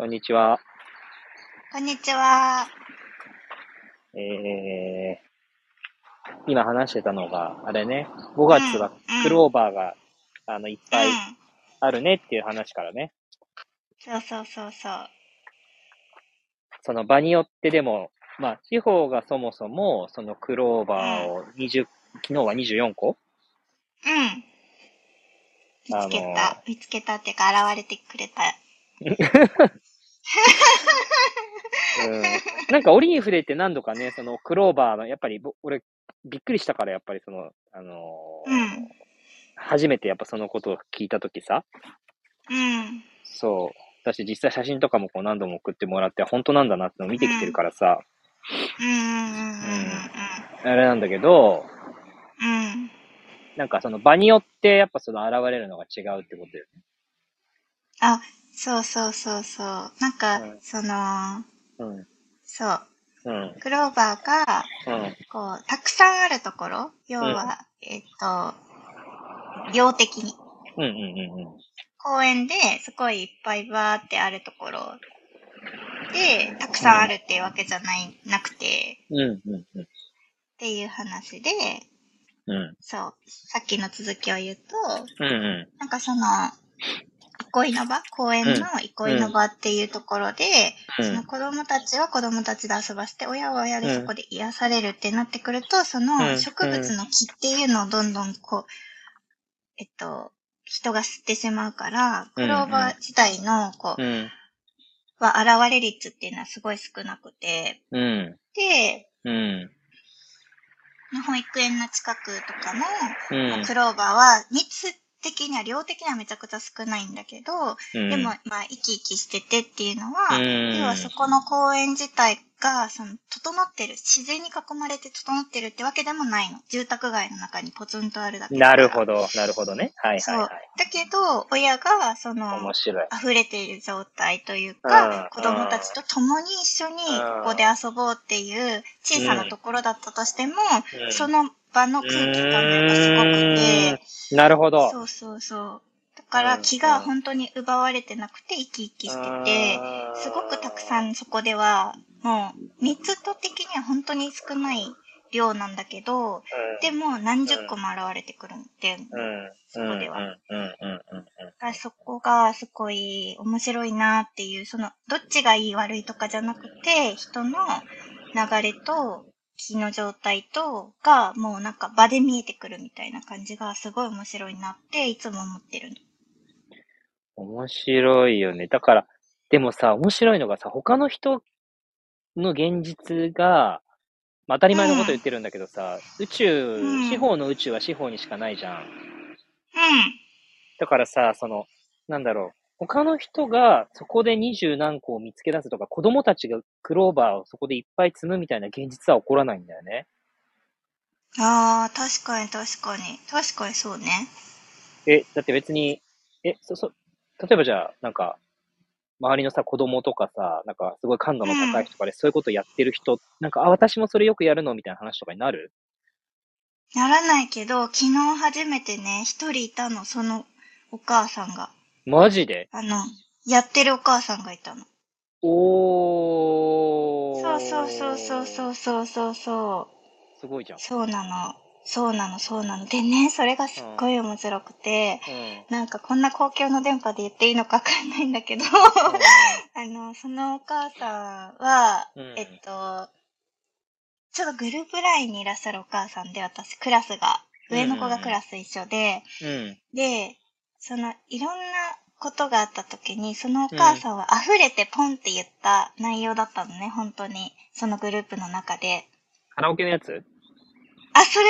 こんにちは。こんにちは。えー、今話してたのが、あれね、5月はクローバーが、あの、いっぱいうん。あるねっていう話からね、そうそうそうそう。その場によってでも、まあ、地方がそもそも、そのクローバーを20、昨日は24個？うん。見つけた。見つけたっていうか、現れてくれた。うん。なんかオリーフでって何度かね、そのクローバーの、やっぱりぼ俺、びっくりしたから、やっぱりその、あのーうん。初めてやっぱそのことを聞いたときさ、うん。そう。私実際写真とかもこう何度も送ってもらって、本当なんだなってのを見てきてるからさ、うんあれなんだけど、うん。なんかその場によってやっぱその現れるのが違うってことだよね。あ、そうそうそうそう。なんか、うんその、うん。そう。うん。クローバーが、うん。こう、たくさんあるところ、要は、えっと、量的に。うんうんうんうん。公園ですごいいっぱいバーってあるところで、たくさんあるっていうわけじゃない、なくて、うんうんうん。っていう話で、うん。そう、さっきの続きを言うと、うんうなんかその、憩いの場？公園の憩いの場っていうところで、ん。その子供たちは子供たちで遊ばせて、親は親でうんそこで癒されるってなってくると、そうんの植物の木っていうのをどんどんこう、えっと、人が吸ってしまうから、うんクローバー自体の、こう、うん。は現れ率っていうのはすごい少なくて、うん。で、うん。保育園の近くとかうんのクローバーは密的には量的にはめちゃくちゃ少ないんだけど、うん。でも、まあ、生き生きしててっていうのは、うん要はそこの公園自体が、その、整ってる、自然に囲まれて整ってるってわけでもないの。住宅街の中にポツンとあるだけだなるほど、なるほどね。はいそう。はいはい。だけど、親が、その面、白い。溢れている状態といううんか、子供たちと共に一緒にうんここで遊ぼうっていう小さなところだったとしても、うんその場の空気感がすごくて、うんなるほど。そうそうそう。だからうん。気が本当に奪われてなくて生き生きしてて、すごくたくさんそこでは、もう密度的には本当に少ない量なんだけど、でも何十個も現れてくるって。そこでは。そこがすごい面白いなっていう、その、どっちがいい悪いとかじゃなくて、人の流れと気の状態とがもうなんか場で見えてくるみたいな感じがすごい面白いなっていつも思ってるの。面白いよね。だから、でもさ、面白いのがさ、他の人の現実が、まあ、当たり前のこと言ってるんだけどさ、宇宙、うん四方の宇宙は四方にしかないじゃん。うん。だからさ、その、なんだろう。他の人がそこで二十何個を見つけ出すとか、子供たちがクローバーをそこでいっぱい積むみたいな現実は起こらないんだよね。ああ、確かに確かに。確かにそうね。え、だって別に、え、そ、そ、例えばじゃあ、なんか、周りのさ、子供とかさ、なんかすごい感度の高い人とかで、そういうことやってる人、なんか、あ、私もそれよくやるのみたいな話とかになる？ならないけど、昨日初めてね、一人いたの、そのお母さんが。マジで？あの、やってるお母さんがいたの。おー。そうそうそうそうそうそうそう。すごいじゃん。そうなの。そうなの、そうなの。でね、それがすっごい面白くて、うん。なんかこんな公共の電波で言っていいのかわかんないんだけど、あの、そのお母さんは、うんえっと、ちょっとグループラインにいらっしゃるお母さんで、私、クラスが、上の子がクラス一緒で、うん。で、その、いろんなことがあった時に、そのお母さんは溢れてポンって言った内容だったのね、本当に。そのグループの中で。カラオケのやつあ、それ、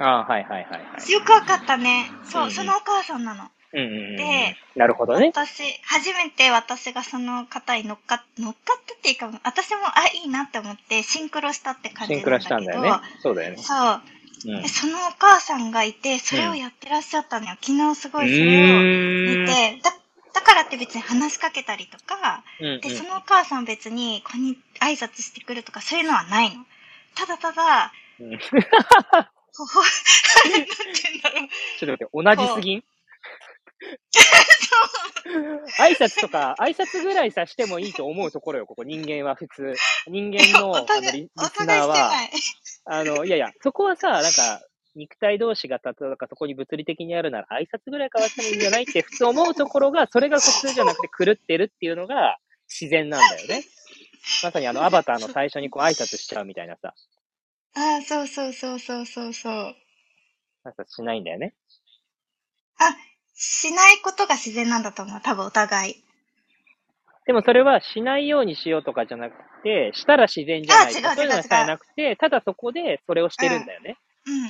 あーはいはいはいはい。よくわかったね。そう、うんそのお母さんなの。うんうんうん。で、なるほどね。私、初めて私がその方に乗っか、乗っかったっていうか、私も、あ、いいなって思って、シンクロしたって感じシンクロなんだけど。したんだよね。そうだよね。そう。うんで。そのお母さんがいて、それをやってらっしゃったのよ。昨日すごういそれを見て、だ、だからって別に話しかけたりとか、うんで、そのお母さん別に、こんに、挨拶してくるとか、そういうのはないの。ただただ、うん。ちょっと待って、同じすぎん？そ 挨拶とか、挨拶ぐらいさしてもいいと思うところよ、ここ人間は普通。人間のあのリリおスナーは。あの、いやいや、そこはさ、なんか、肉体同士が例えばそこに物理的にあるなら挨拶ぐらい交わしてもいいんじゃないって普通思うところが、それが普通じゃなくて狂ってるっていうのが自然なんだよね。まさにあのアバターの最初にこう挨拶しちゃうみたいなさ、ああ、そうそうそうそうそうそう。挨拶しないんだよね。あ、しないことが自然なんだと思う。多分お互い。でもそれはしないようにしようとかじゃなくて、したら自然じゃないとか、そういうのさえなくて、ただそこでそれをしてるんだよね。うん。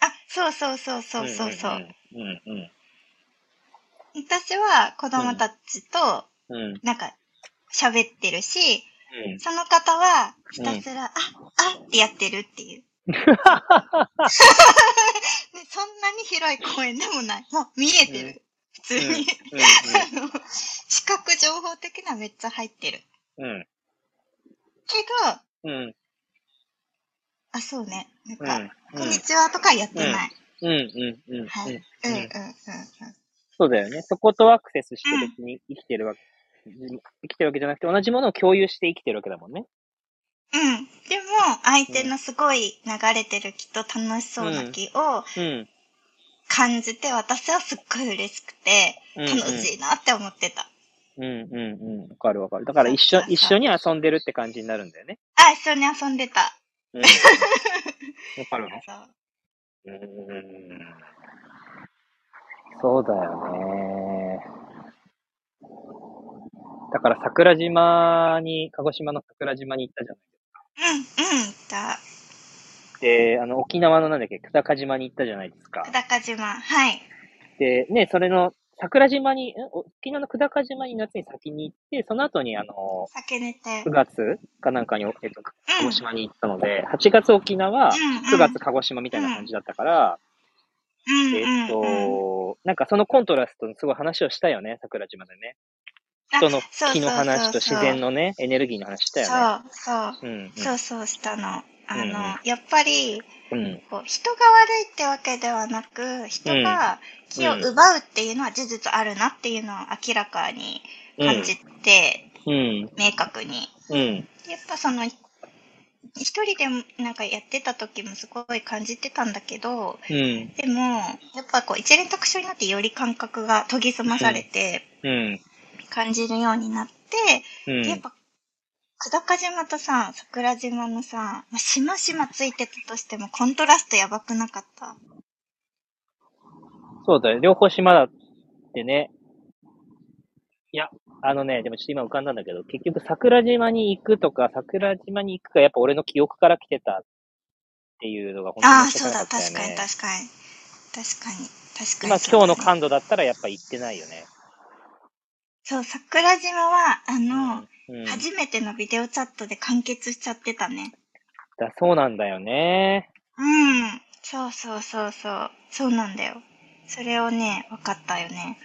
あ、そうそうそうそうそうそう。うんうん私は子供たちとうん。うん。なんか喋ってるし、うん。その方はひたすら、あ、あってやってるっていう。でそんなに広い公園でもない。もう見えてる。普通に。視覚情報的にはめっちゃ入ってる。うん。うん。けど、うん。あ、そうね。なんうん。か、こんにちはとかやってない。うん。うん。うん。はい。ううんんうんうんうん。そうだよね。そことアクセスして別に生きてるわけ、生きてるわけじゃなくて、同じものを共有して生きてるわけだもんね。うん。でも、相手のすごい流れてる気と楽しそうな気をうん。感じて、私はすっごい嬉しくて、うん楽しいなって思ってた。うんうんうん。わかるわかる。だから一緒一緒に遊んでるって感じになるんだよね。あ、一緒に遊んでた。うん。わかるの？そう。うーん。そうだよね。だから桜島に、鹿児島の桜島に行ったじゃないうん、うん、だ。で、あの、沖縄のなんだっけ、久高島に行ったじゃないですか。久高島。はい。で、ね、それの、桜島に、ん？沖縄の久高島に夏に先に行って、その後にあの、酒寝て。9月かなんかに、えっと、鹿うん。児島に行ったので、8月沖縄、うん9月鹿児島みたいな感じだったから、うん、えっうんうん。と、なんかそのコントラストのすごい話をしたよね、桜島でね。人の気の話と自然のね、エネルギーの話したよね。そう、そう。うん、そうそうしたの。あの、うんやっぱり、うん。こう人が悪いってわけではなく、人が気を奪うっていうのは事実あるなっていうのを明らかに感じて、うん。明確に。うん。やっぱその、一人でもなんかやってた時もすごい感じてたんだけど、うん。でも、やっぱこう一連特徴になってより感覚が研ぎ澄まされてうん。感じるようになって、うん。やっぱ、久高島とさ、桜島のさ、まあ、島々ついてたとしてもコントラストやばくなかった？そうだよ。両方島だってね。いや、あのね、でもちょっと今浮かんだんだけど、結局桜島に行くとか、桜島に行くか、やっぱ俺の記憶から来てたっていうのが本当にああ、面白そうだ、確かにね。確かに。確かに、確かに。今、そうだね今日の感度だったらやっぱ行ってないよね。そう、桜島は、あの、うん。初めてのビデオチャットで完結しちゃってたね。だそうなんだよね。うん。そうそうそうそう。そうなんだよ。それをね、分かったよね。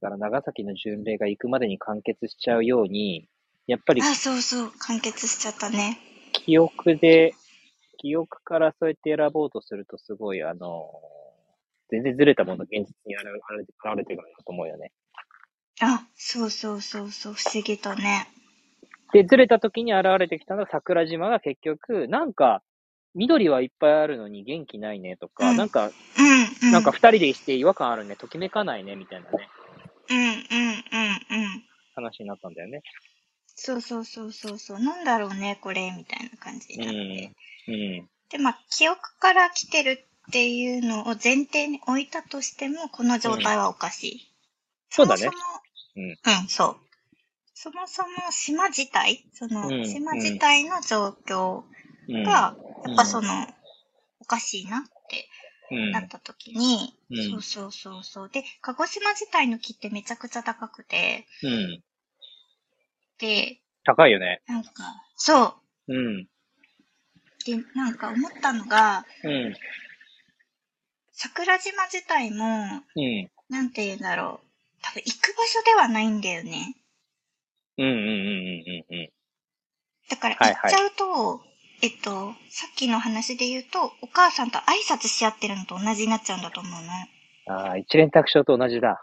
だから長崎の巡礼が行くまでに完結しちゃうように、やっぱりあ、そうそう、完結しちゃったね。記憶で、記憶からそうやって選ぼうとするとすごい、あの、全然ずれたものが現実に現れ現れてくるなと思うよね。あ、そうそうそうそう、不思議とね。で、ずれた時に現れてきたのが桜島が結局、なんか、緑はいっぱいあるのに元気ないねとか、うんなんか、うん、うん。なんか二人でして違和感あるね、ときめかないね、みたいなね、うん、うん、うん、うん。話になったんだよね。そうそうそうそうそう。なんだろうね、これ、みたいな感じうになって。ん。うん。で、まあ、記憶から来てるっていうのを前提に置いたとしても、この状態はおかしい。そうだねそもそも、うんうん、そう。そもそも島自体、そのうん島自体の状況うん。が、やっぱその、おかしいなってうん。なった時に、うんそうそうそうそう。で、鹿児島自体の木ってめちゃくちゃ高くて、うん。で、高いよね。なんか、そう。うん。で、なんか思ったのが、うん。桜島自体も、うん。なんて言うんだろう。多分行く場所ではないんだよね。うんうんうんうんうんうん。だからはいはい行っちゃうと、えっと、さっきの話で言うと、お母さんと挨拶し合ってるのと同じになっちゃうんだと思うの。ああ、一連卓章と同じだ。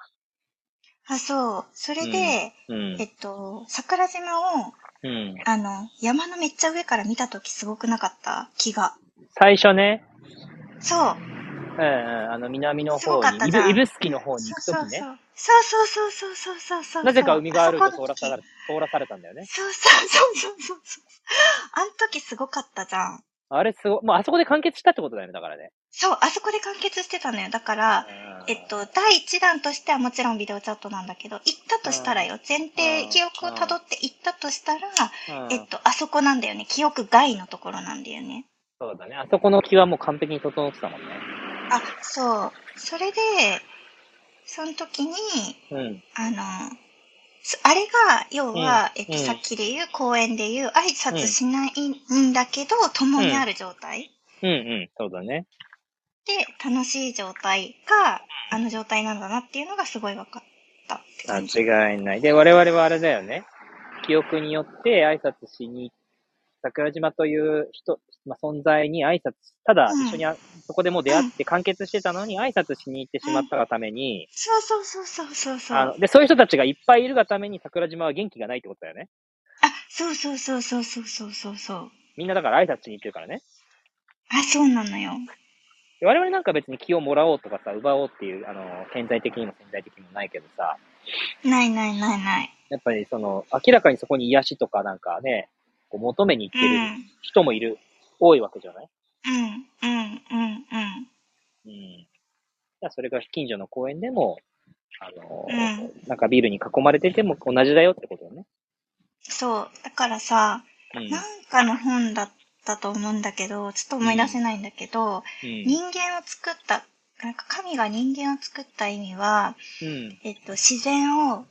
あ、そう。それで、うんえ。っと、桜島を、うん。あの、山のめっちゃ上から見たときすごくなかった？気が。最初ね、そう。うんうん、あの、南の方に、イブイブスキの方に行くときねそうそうそ。う。そうそうそうそう。なぜか海があると通らされ、通らされたんだよね。そうそうそうそうそうそう。あん時すごかったじゃん。あれすごい、もうあそこで完結したってことだよね、だからね。そう、あそこで完結してたのよ。だから、えっと、第一弾としてはもちろんビデオチャットなんだけど、行ったとしたらよ、前提、うん記憶をたどって行ったとしたら、うん、えっと、あそこなんだよね。記憶外のところなんだよね。そうだね。あそこの気はもう完璧に整ってたもんね。あ、そう。それで、その時に、うん。あの、すあれが、要は、えっと、うんさっきで言う、公園で言う、挨拶しないんだけど、共にある状態うんうん、そうだね。で、楽しい状態が、あの状態なんだなっていうのがすごい分かったって感じ。間違いない。で、我々はあれだよね。記憶によって挨拶しに、桜島という人、まあ、存在に挨拶、ただうん一緒にあ、そこでもう出会って完結してたのに挨拶しに行ってしまったがために、そうそうそうそうそうそう。ああの、で、そういう人たちがいっぱいいるがために桜島は元気がないってことだよね。そうそうそうそうそうそうそうそう。みんなだから挨拶しに行ってるからね。あ、そうなのよ。で我々なんか別に気をもらおうとかさ、奪おうっていう、あの、潜在的にも潜在的にもないけどさ、ないないないない。やっぱりその、明らかにそこに癒しとかなんかね、こう求めに行ってるうん。人もいる、多いわけじゃない？うん、うん、うん、うん。うん。だからそれが近所の公園でも、あの、うんなんかビールに囲まれてても同じだよってことだね。そう。だからさ、うん。なんかの本だったと思うんだけど、ちょっと思い出せないんだけど、うん。人間を作った、なんか神が人間を作った意味は、うん。えっと、自然を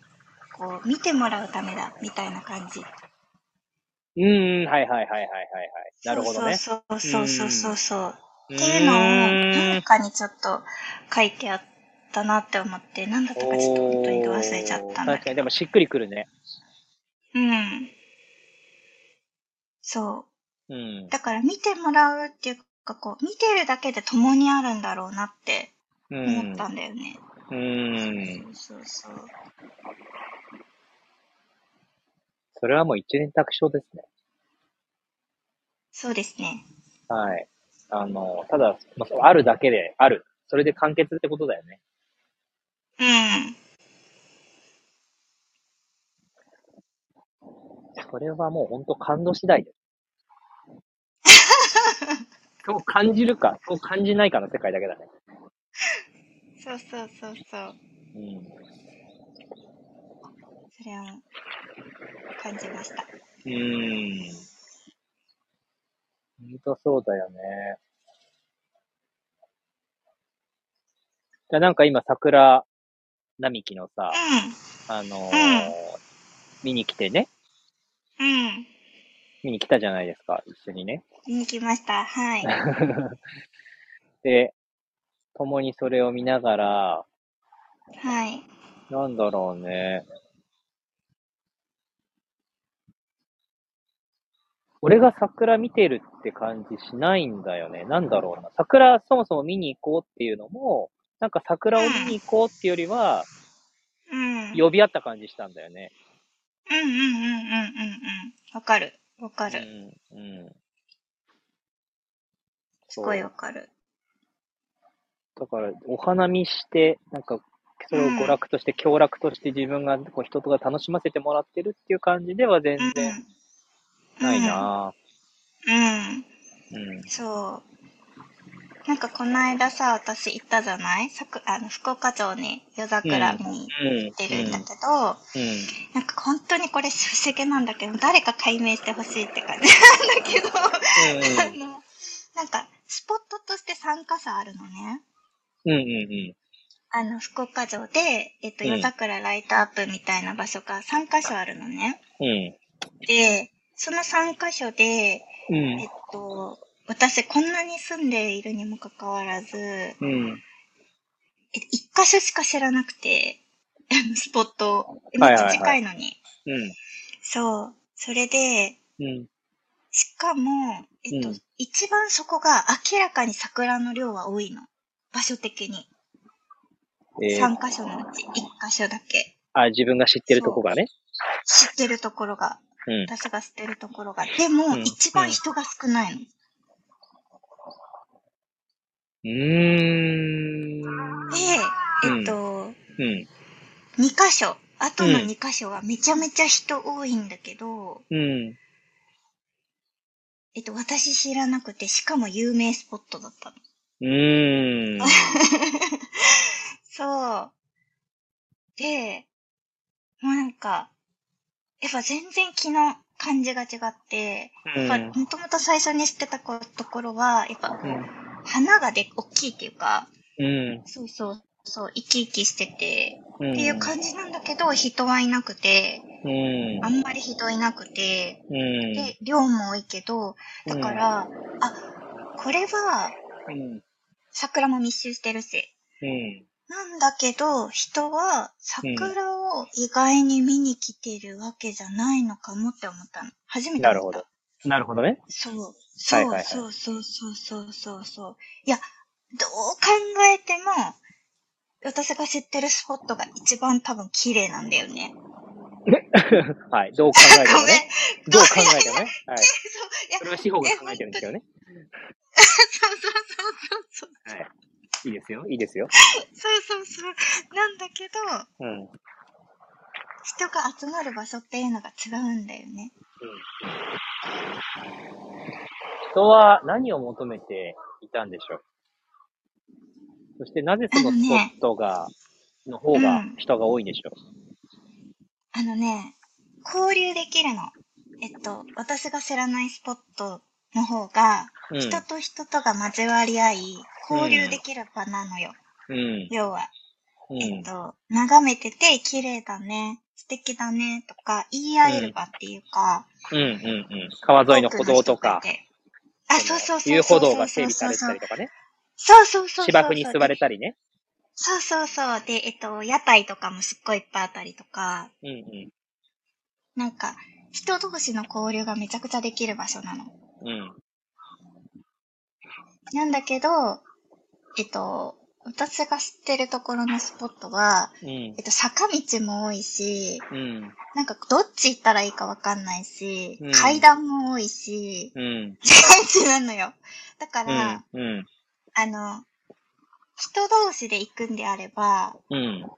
こう見てもらうためだ、みたいな感じ。うん、はいはいはいはいはいはい。なるほどね。そうそうそうそうそう。っっていうのを、なんかにちょっと書いてあったなって思って、なんだったかちょっと本当に忘れちゃったんだ確か。に、でもしっくりくるね。うん。そう。うん。だから見てもらうっていうか、こう、見てるだけで共にあるんだろうなってう思っん。たんだよね。うん。そうそうそう。それはもう一連卓章ですね。そうですね。はい。あの、ただ、まあ、あるだけで、ある。それで完結ってことだよね。うん。それはもう本当感動次第です。そう感じるか、そう感じないかの世界だけだね。そうそうそうそう。うん。それを感じました。うーん。本当そうだよね。でなんか今桜並木のさ、あのー見に来てね、うん。うん。見に来たじゃないですか、一緒にね。見に来ました。はい。で、共にそれを見ながら、はい。なんだろうね。俺が桜見てるって感じしないんだよね。なんだろうな。桜そもそも見に行こうっていうのも、なんか桜を見に行こうっていうよりは、うん。呼び合った感じしたんだよね。うんうんうんうんうんうん。わかる。わかうる。ん。うん。すごいわかる。だから、お花見して、なんか、それを娯楽として、享楽として自分がこう人とか楽しませてもらってるっていう感じでは全うん。然ないなうん。うん。うん。そう。なんかこの間さ、私行ったじゃない？さくあの福岡町に夜桜見にうん。行ってるんだけど、うん。なんか本当にこれ不思議なんだけど、誰か解明してほしいって感じなんだけど、あの、なんかスポットとして3カ所あるのね。うんうんうん。あの、福岡城で、えっと、うん夜桜ライトアップみたいな場所が3カ所あるのね。うん。で、その3カ所で、うんえっ。と、私こんなに住んでいるにもかかわらず、うん。え一箇所しか知らなくて、スポット、めっちゃ近いのに。うん。そう。それで、うん。しかも、えっと、うん一番そこが明らかに桜の量は多いの。場所的に。えー3箇所のうち1箇所だけあ、自分が知ってるとこがね。知ってるところが、うん。私が知ってるところが。でも、うん一番人が少ないの。うーん。で、うんえっと、うん。2箇所、あとのうん2箇所はめちゃめちゃ人多いんだけど、うん。えっと、私知らなくて、しかも有名スポットだったの。うーん。そう。で、もうなんか、やっぱ全然気の感じが違って、やっぱもともと最初に知ってたこところは、やっぱ花がで大きいっていうか、うん。そうそう、そう、生き生きしてて、うん。っていう感じなんだけど、人はいなくて、うん。あんまり人いなくて、うん。で、量も多いけど、だから、あ、これはうん。桜も密集してるし、うん。なんだけど、人は桜を意外に見に来てるわけじゃないのかもって思ったの。初めて思った。なるほど。なるほどね。そう。はいそう、はいはいそうそうそうそうそうそう。いや、どう考えても、私が知ってるスポットが一番多分綺麗なんだよね。はい。どう考えて。もね。どう考えてもね。はい。そう、いやそれは司法が考えてるんですけどね。そうそうそうそうそう。はい。いいですよ。いいですよ。そうそうそう。なんだけど、うん。人が集まる場所っていうのが違うんだよね。人は何を求めていたんでしょうそしてなぜそのスポットが、の方がうん人が多いんでしょあのね、交流できるの。えっと、私が知らないスポットの方が、う。うん。人と人とが交わり合い、交流できる場なのよ。うん。要は、うん。えっと、眺めてて綺麗だね、素敵だね、とか言い合える場っていうか、うん。うん。うん。川沿いの歩道とか。あ、そうそうそう。遊歩道が整備されてたりとかね。そうそうそうそう。芝生に座れたりね。そうそうそう。で、えっと、屋台とかもすっごいいっぱいあったりとか、うんうん。なんか、人同士の交流がめちゃくちゃできる場所なの。うん。なんだけど、えっと、私が知ってるところのスポットは、うんえっと、坂道も多いし、うん。なんかどっち行ったらいいかわかんないし、うん階段も多いし、うん。って感じなのよ。だから、うん。うん。あの、人同士で行くんであれば、うん。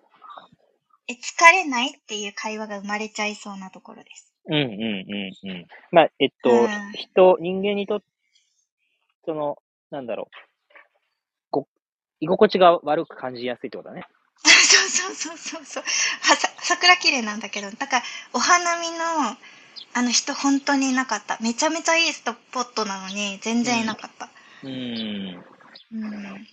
え、疲れないっていう会話が生まれちゃいそうなところです。うん。うん。うん。うん。まあ、えっとうん、人、人間にとって、その、なんだろう。ご、居心地が悪く感じやすいってことだね。そうそうそうそうそう。はさ、桜綺麗なんだけど、だから、お花見の、あの人本当にいなかった。めちゃめちゃいいスポットなのに、全然いなかった。うん。うん。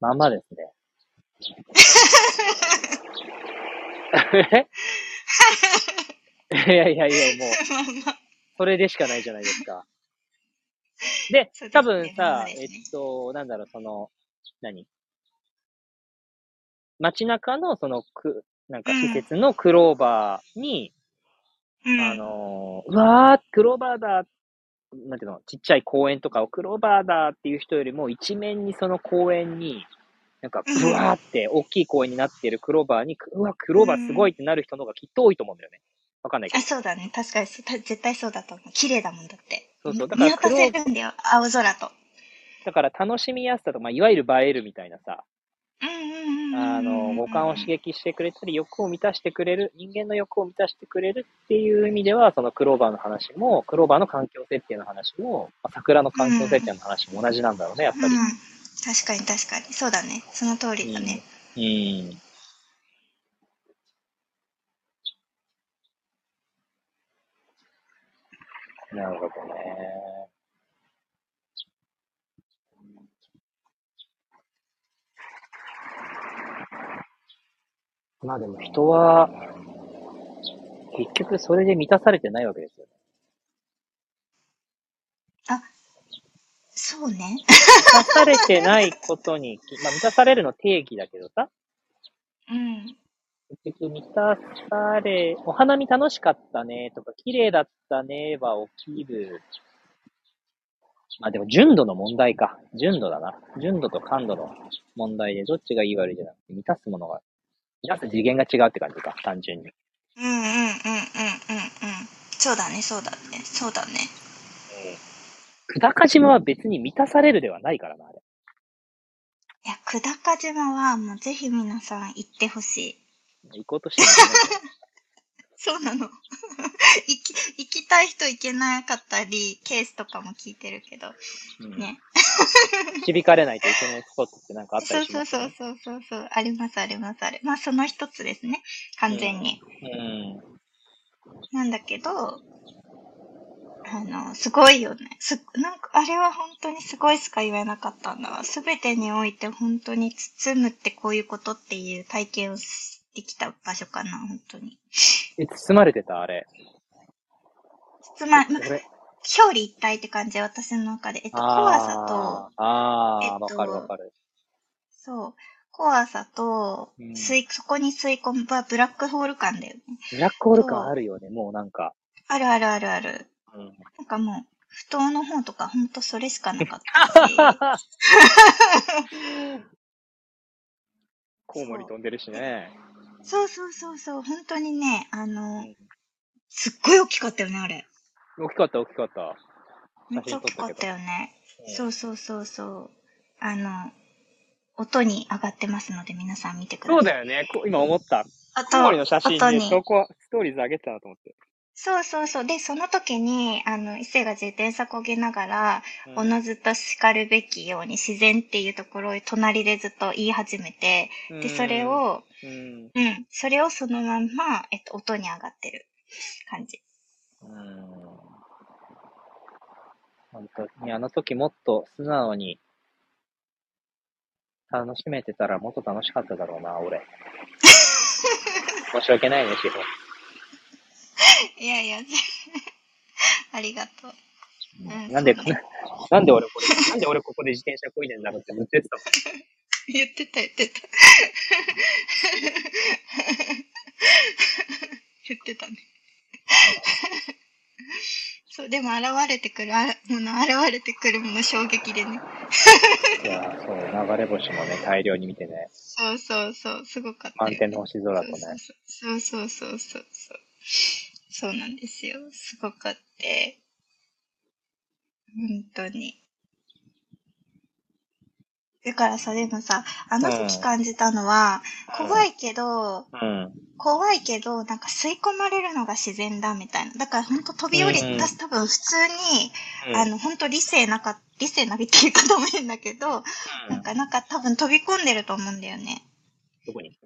まんまですね。えいやいやいや、もう、それでしかないじゃないですか。でそうですね、多分さ、えっそうですね。と、なんだろう、その、何？街中の、その、く、なんか施設のクローバーに、うん。あのーうわー、クローバーだ、なんていうの、ちっちゃい公園とかをクローバーだっていう人よりも、一面にその公園に、なんか、うん。ブワーって大きい公園になってるクローバーに、うわ、クローバーすごいってなる人の方がきっと多いと思うんだよね。わかんないけあ、ど。そうだね。確かに絶対そうだと思う。綺麗だもんだって。そうそうだから見渡せるんだよ。青空と。だから楽しみやすさとか、まあ、いわゆる映えるみたいなさ、うんうんうんうん。あの、五感を刺激してくれたり、欲を満たしてくれる、人間の欲を満たしてくれるっていう意味では、そのクローバーの話も、クローバーの環境設定の話も、まあ桜の環境設定の話も同じなんだろうね、やっぱり。うん。確かに確かに。そうだね。その通りだね。うん。なるほどね。まあでも人は、結局それで満たされてないわけですよね。そうね。満たされてないことに、まあ満たされるの定義だけどさ、うん。結局満たされ、お花見楽しかったねとか、綺麗だったねは起きるまあでも純度の問題か。純度だな。純度と感度の問題で、どっちがいい悪いじゃなくて、満たすものが、満たす次元が違うって感じか、単純に。うんうんうんうんうんうん。そうだね、そうだね、そうだね。久高島は別に満たされるではないからな、あれ。いや、久高島はもうぜひ皆さん行ってほしい。行こうとして。そうなの。行き、行きたい人行けなかったり、ケースとかも聞いてるけど、うん、ね。響かれないといけないスポットってなんかあったそうりします、そうそうそうそうそう、ありますありますある。まあその一つですね、完全に。うん。なんだけど、あの、すごいよね。す、なんか、あれは本当にすごいしか言えなかったんだわ。すべてにおいて本当に包むってこういうことっていう体験をしてきた場所かな、本当に。え、包まれてた？あれ。包ま、表裏一体って感じで私の中で。えっと、怖さと、あーあー、えっとわかるわかる。そう、怖さと、うん吸い、そこに吸い込む、ブラックホール感だよね。ブラックホール感あるよね、もうなんか。あるあるあるある。うん。なんかもう、不当の方とかほんとそれしかなかったし。コウモリ飛んでるしね。そうそうそうそう、本当にね、あのん、すっごい大きかったよね、あれ。大きかった、大きかった。めっちゃ大きかったよね。うんそうそうそうそう。あの、音に上がってますので皆さん見てください。そうだよね。こ今思った。音コウモリの写真にそこ、ストーリーズ上げてたなと思って。そうそうそう。で、その時に、あの、伊勢が自転車こげながら、うんおのずと叱るべきように自然っていうところを隣でずっと言い始めて、で、それ、を、うん。うん、それをそのまんま、えっと、音に上がってる感じ。うん。本当に、あの時もっと素直に楽しめてたらもっと楽しかっただろうな、俺。申し訳ないね、志保。いやいや、ありがとう。うんなんでなんで俺これ、なんで俺ここで自転車こいでんだろうって言ってたもん。言ってた言ってた。言ってた ね。そう、でも現れてくるあもの、現れてくるもの衝撃でね。いや、そう、流れ星もね、大量に見てね、そうそうそう、すごかったよ。満天の星空とね。そうそうそうそうそう。そうなんですよ。すごかって。本当に。だからさ、でもさ、あの時感じたのは、怖いけど、うん。怖いけど、なんか吸い込まれるのが自然だみたいな。だから本当飛び降り、うんうん私多分普通に、うんあの、本当理性なか、理性なびって言い方も変だけど、なんか、なんか多分飛び込んでると思うんだよね。どこに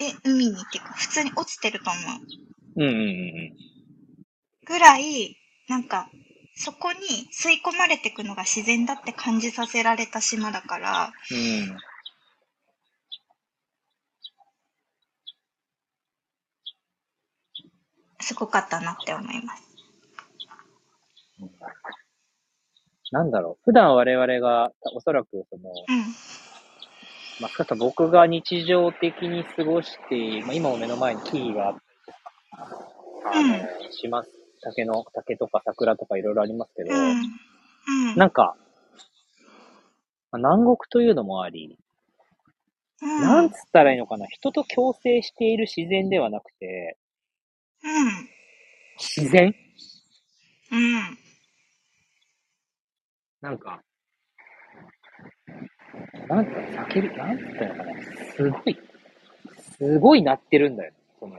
え、海にっていうか、普通に落ちてると思う。うんうんうんぐらい、なんか、そこに吸い込まれていくのが自然だって感じさせられた島だから、うん。すごかったなって思います。うん。なんだろう。普段我々が、おそらくその、うん。まあ、少なくとも僕が日常的に過ごして、まあ、今も目の前に木々があっあの、します。竹の、竹とか桜とかいろいろありますけど。なんか、まあ南国というのもあり、うん。なんつったらいいのかな、人と共生している自然ではなくて、うん。自然？うん。なんか、なんか叫び、なんつったのかな、すごい、すごい鳴ってるんだよ。その、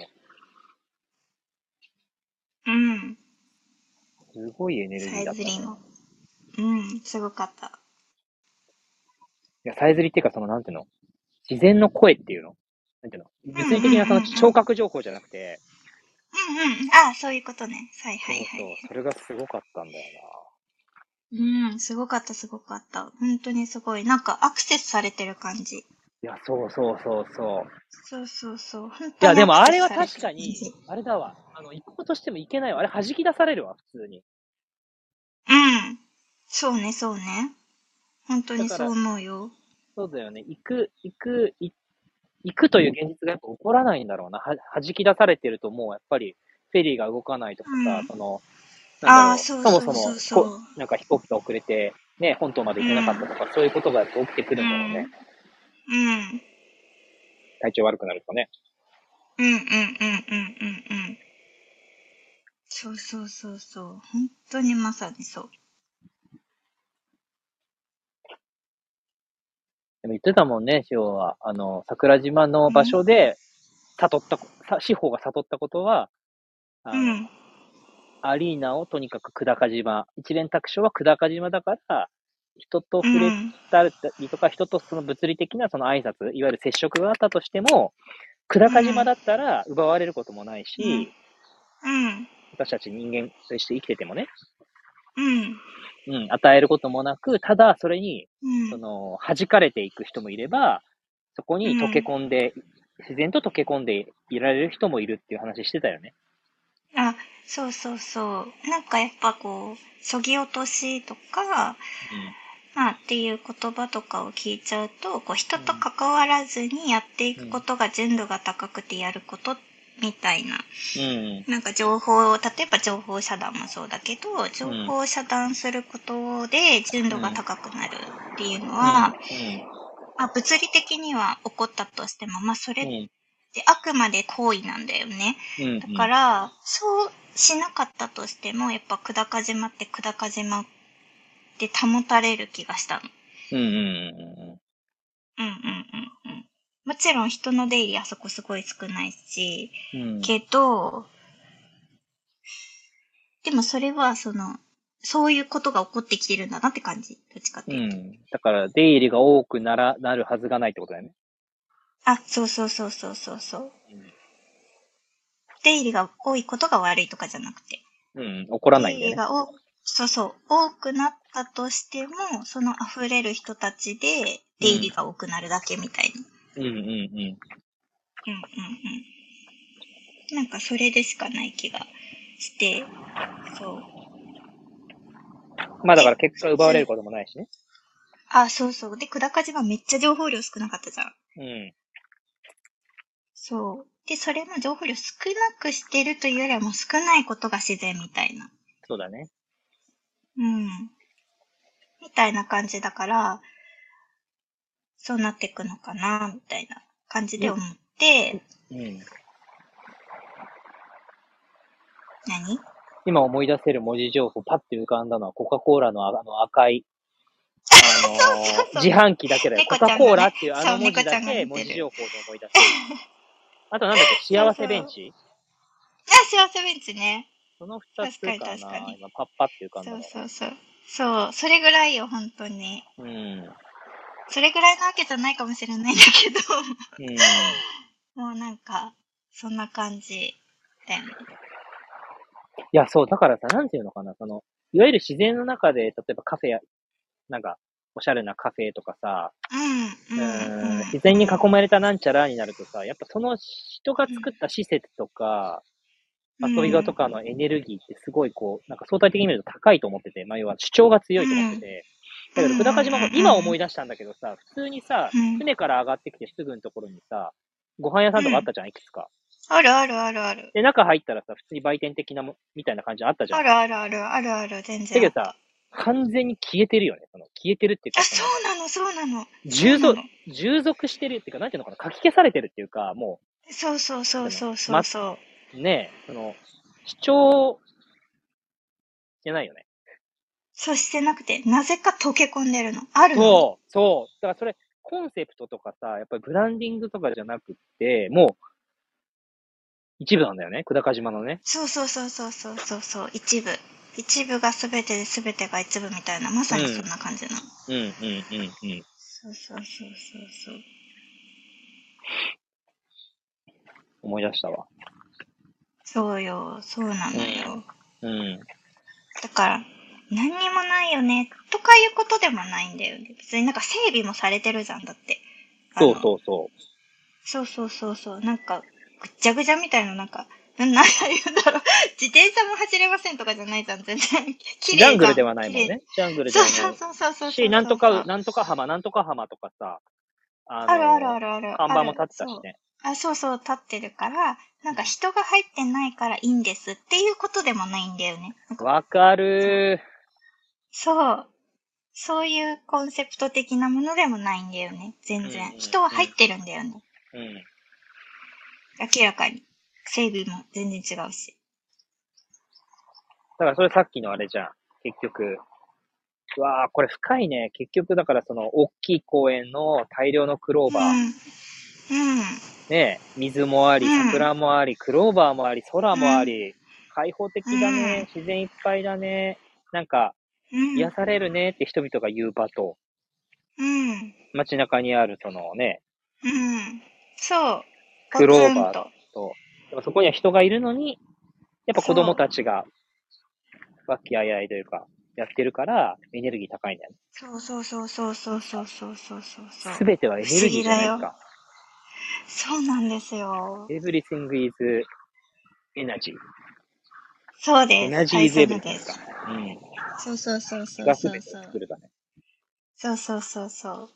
うん。すごいエネルギさえーだったね。ずりも。うん。すごかった。いや、さえずりっていうか、その、なんていうの？自然の声っていうの？なんていうの？物理的なその聴覚情報じゃなくて、うんうん。ああ、そういうことね。はいはいはそうそうい。、それがすごかったんだようん。すごかったすごかった。本当にすごい。なんかアクセスされてる感じ。な。いや、そうそうそうそう。そうそうそう。本いや、でもあれは確かにあれだわ。あの、行こうとしても行けないわ。あれ弾き出されるわ、普通に。うん。そうね、そうね。本当にそう思うよ。そうだよね。行く、行く、い行くという現実がやっぱ起こらないんだろうな。は弾き出されてるともうやっぱりフェリーが動かないとかさ、うんその、なんだろう、そうそもそうそもそうそうこなんか飛行機が遅れて、ね、本島まで行けなかったとか、そういうことが起きてくるんだろうね。うん。体調悪くなるとね。うんうんうんうんうんうん。そうそうそうそう。本当にまさにそう。でも言ってたもんね、シオは。あの、桜島の場所で、悟ったこ、さ司法が悟ったことは、あのうん。アリーナをとにかく久高島、一連卓所は久高島だから、人と触れうん。たりとか、人とその物理的なその挨拶、いわゆる接触があったとしても、久高島だったら奪われることもないし、うん。私たち人間として生きててもね、うん。うん、与えることもなく、ただそれに、うん。その、弾かれていく人もいれば、そこに溶け込んで、自然と溶け込んでいられる人もいるっていう話してたよね。あ、そうそうそう。なんかやっぱこう、そぎ落としとか、まあっていう言葉とかを聞いちゃうと、こう人と関わらずにやっていくことが純度が高くてやることみたいな。うん。なんか情報を、例えば情報遮断もそうだけど、情報を遮断することで純度が高くなるっていうのは、まあ物理的には起こったとしても、まあそれっうん。てあくまで行為なんだよね。うん。だから、そうしなかったとしても、やっぱ久高島って久高島で保たれる気がしたの。うん。うん。うん。うんうんうんうん。もちろん人の出入りあそこすごい少ないし、うん。けど、でもそれはその、そういうことが起こってきてるんだなって感じ。どっちかってういうと。ん。だから、出入りが多くなら、なるはずがないってことだよね。あ、そうそうそうそうそうそう。うん出入りが多いことが悪いとかじゃなくて。うん。怒らないんだよね。出入りがおそうそう、多くなったとしても、その溢れる人たちで出入りが多くなるだけみたいな。うんうんうん。うん、うん、うん。なんかそれでしかない気がして、そう。まあだから結果奪われることもないしね。あ、そうそう。で、久高島めっちゃ情報量少なかったじゃん。うん。そう。で、それの情報量少なくしてるというよりはもう少ないことが自然みたいな。そうだね。うん。みたいな感じだから、そうなっていくのかな、みたいな感じで思って、うん。何？今思い出せる文字情報、パッて浮かんだのは、コカ・コーラのあの赤い、あのーそうそう自販機だけだよ。コカ・コーラっていうあの文字だけ文字情報で思い出せる。あとなんだっけ、幸せベンチ？あ、幸せベンチね。その二つかな確かに確かに今パッパって浮かんだそのうそうそう。そう、それぐらいよ、本当に。うん。それぐらいなわけじゃないかもしれないんだけど、うん。もうなんか、そんな感じだよね。いや、そう、だからさ、なんていうのかな、その、いわゆる自然の中で、例えばカフェや、なんか、おしゃれなカフェとかさ、うん、うん、うん。自然に囲まれたなんちゃらになるとさ、やっぱその人が作った施設とか、遊び場とかのエネルギーってすごいこう、なんか相対的に見ると高いと思ってて、まあ要は主張が強いと思ってて、だけど、久高島も今思い出したんだけどさ、普通にさ、うん船から上がってきてすぐのところにさ、ご飯屋さんとかあったじゃん、いくつか。あるあるあるある。で、中入ったらさ、普通に売店的なも、みたいな感じあったじゃん。あるあるあるあるある、全然。だけどさ、完全に消えてるよね。その消えてるっていうか、あ、そうなの、そうなの。従属従属してるっていうか、なんていうのかな、書き消されてるっていうか、もそうそうそうそうそうそう。う、ね、その、主張、じゃないよね。そうしてなくて、なぜか溶け込んでるの。あるの。そう、そう。だからそれ、コンセプトとかさ、やっぱりブランディングとかじゃなくって、もう、一部なんだよね、久高島のね。そうそうそうそうそうそうそう。一部。一部が全てで全てが一部みたいな、まさにそんな感じなの。うん、うん、うん、うん。そうそうそうそうそう。思い出したわ。そうよ、そうなのよ。うん。だから、何にもないよね、とかいうことでもないんだよね。別になんか整備もされてるじゃん、だって。そうう。そうそそうそうそうそう。なんか、ぐっちゃぐちゃみたいな、なんか、ななんて言うんだろう。自転車も走れませんとかじゃないじゃん、全然。う。綺麗じゃんジャングルではないもんね。ジャングルではないそうそうそうそうそう。し、なんとか、なんとか浜、なんとか浜とかさ、あのあるあるあるある。看板も立ってたしね。あ、そうそう、立ってるから、なんか人が入ってないからいいんですっていうことでもないんだよね。わかるそう。そういうコンセプト的なものでもないんだよね。全うんうん然。人は入ってるんだよね。ー。うん。明らかに。整備も全然違うし。だからそれさっきのあれじゃん。結局。うわあ、これ深いね。結局だからその大きい公園の大量のクローバー。ね水もあり、うん桜もあり、クローバーもあり、空もあり、開放的だね、自然いっぱいだね、なんかうん。癒されるねって人々が言う場と、うん。街中にあるそのね、うん。そう。クローバーとそこには人がいるのに、やっぱ子供たちが、和気あいあいというか、やってるから、エネルギー高いんだよね。そうそうそうそうそうそうそうそう。すべてはエネルギーじゃない不思議だか。そうなんですよ。everything is energy. そうです。is そうな everything んです。か。うん。そうそうそうそうがすべてそうそう。を作るだね。そうそうそうそう。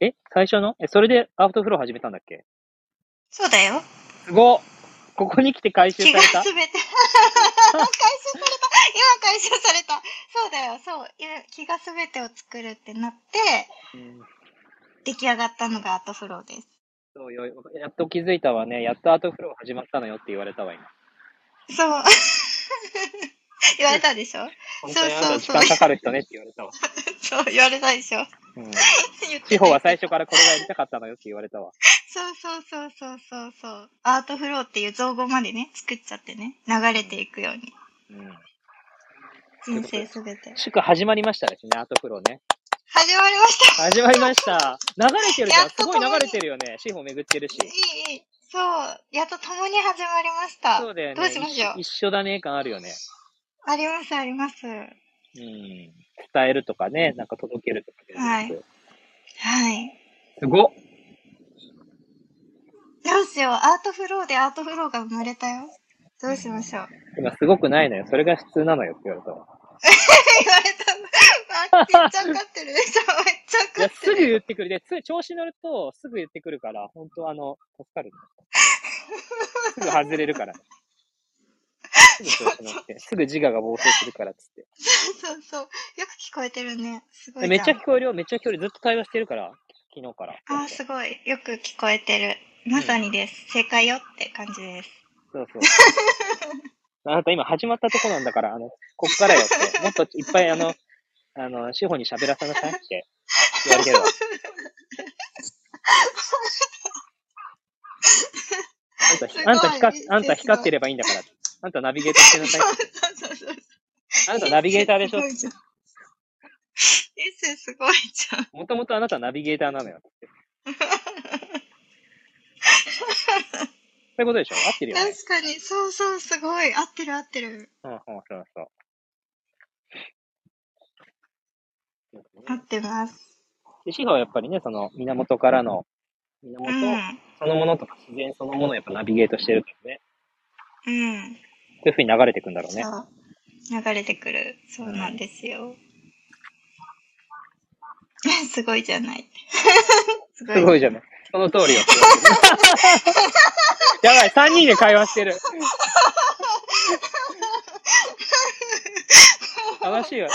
え最初の？え、それでアウトフロー始めたんだっけ？そうだよ。すごっここに来て回収された？回収され今回収された。そうだよ。そう。気がすべてを作るってなって、うん出来上がったのがアートフローです。そうよ。やっと気づいたわね。やっとアウトフロー始まったのよって言われたわ、今。そう。言われたでしょ本当にあなたそうそう時間かかる人ねって言われたわ。そう、言われたでしょうん。地方は最初からこれがやりたかったのよって言われたわ。そうそうそうそうそうそう。アートフローっていう造語までね、作っちゃってね、流れていくように。うん。人生すべて。祝始まりましたですね、アートフローね。始まりました始まりました。流れてるじゃん。すごい流れてるよね。四方巡ってるし。いい、いい。そう。やっと共に始まりました。そうだよね。どうしましょう？一緒一緒だね感あるよね。あります、あります。うん。伝えるとかね、なんか届けるとかでなくはい。すごっどうしよう。アートフローでアートフローが生まれたよ。どうしましょう。今すごくないのよ。それが普通なのよって言われたわ。言われたの。あ、めっちゃわかってる。めっちゃわいや、かってすぐる。言ってくる。で、つ調子乗ると、すぐ言ってくるから、本当あの、助かる。すぐ外れるから。すぐ調子乗って、すぐ自我が暴走するからっつって。そうそう。よく聞こえてるね。すごいじゃん。でめっちゃ聞こえるよ。めっちゃ聞こえる。ずっと対話してるから、昨日から。あ、すごい。よく聞こえてる。まさにです。正解よって感じです。そうそう。あなた今始まったとこなんだから、あの、こっからよって、もっといっぱいあの、あの、志保に喋らさなさいって言われてるわ。あんた、あんた光っ、あんた光ってればいいんだから。あんたナビゲーターしてなさい。あなたナビゲーターでしょ？すごいじゃん。エッセンすごいじゃん。もともとあなたナビゲーターなのよって。そういうことでしょ？合ってるよね。確かに、そうそう、すごい。合ってる合ってる。うん、うん、そうそう。合ってます。で、司法はやっぱりね、その源からの、源うん。そのものとか自然そのものをやっぱナビゲートしてるからね。うん。そういう風に流れてくんだろうね。そう。流れてくる。そうなんですよ。すごいじゃない。すすごいじゃない。その通りよ。やばい、3人で会話してる。楽しいわ。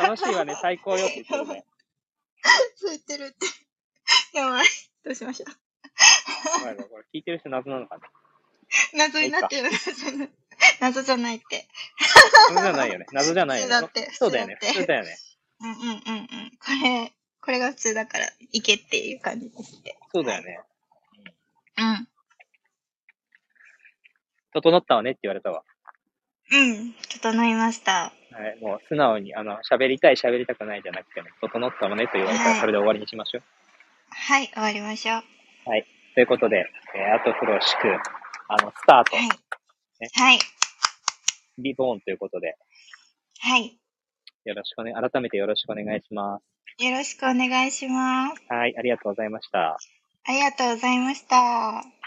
楽しいわね。最高よって言ってるね。そう言ってるって。やばい。どうしましょう。ごめんごめんこれ聞いてる人謎なのかな謎になってる。謎じゃないって。謎じゃないよね。謎じゃないよね。だってそうだよね。普通だって普通だよね。うんうんうんうん。これ、これが普通だから、いけっていう感じですって。そうだよね。うん。整ったわねって言われたわ。うん。整いました。はい。もう素直に、あの、喋りたい、喋りたくないじゃなくてね、整ったわねと言われたら、はいそれで終わりにしましょう。はい、終わりましょう。はい。ということで、えー、アートフロー祝、あの、スタート、はいね。はい。リボーンということで、はい。よろしくおね、改めてよろしくお願いします。よろしくお願いします。はい。ありがとうございました。ありがとうございました。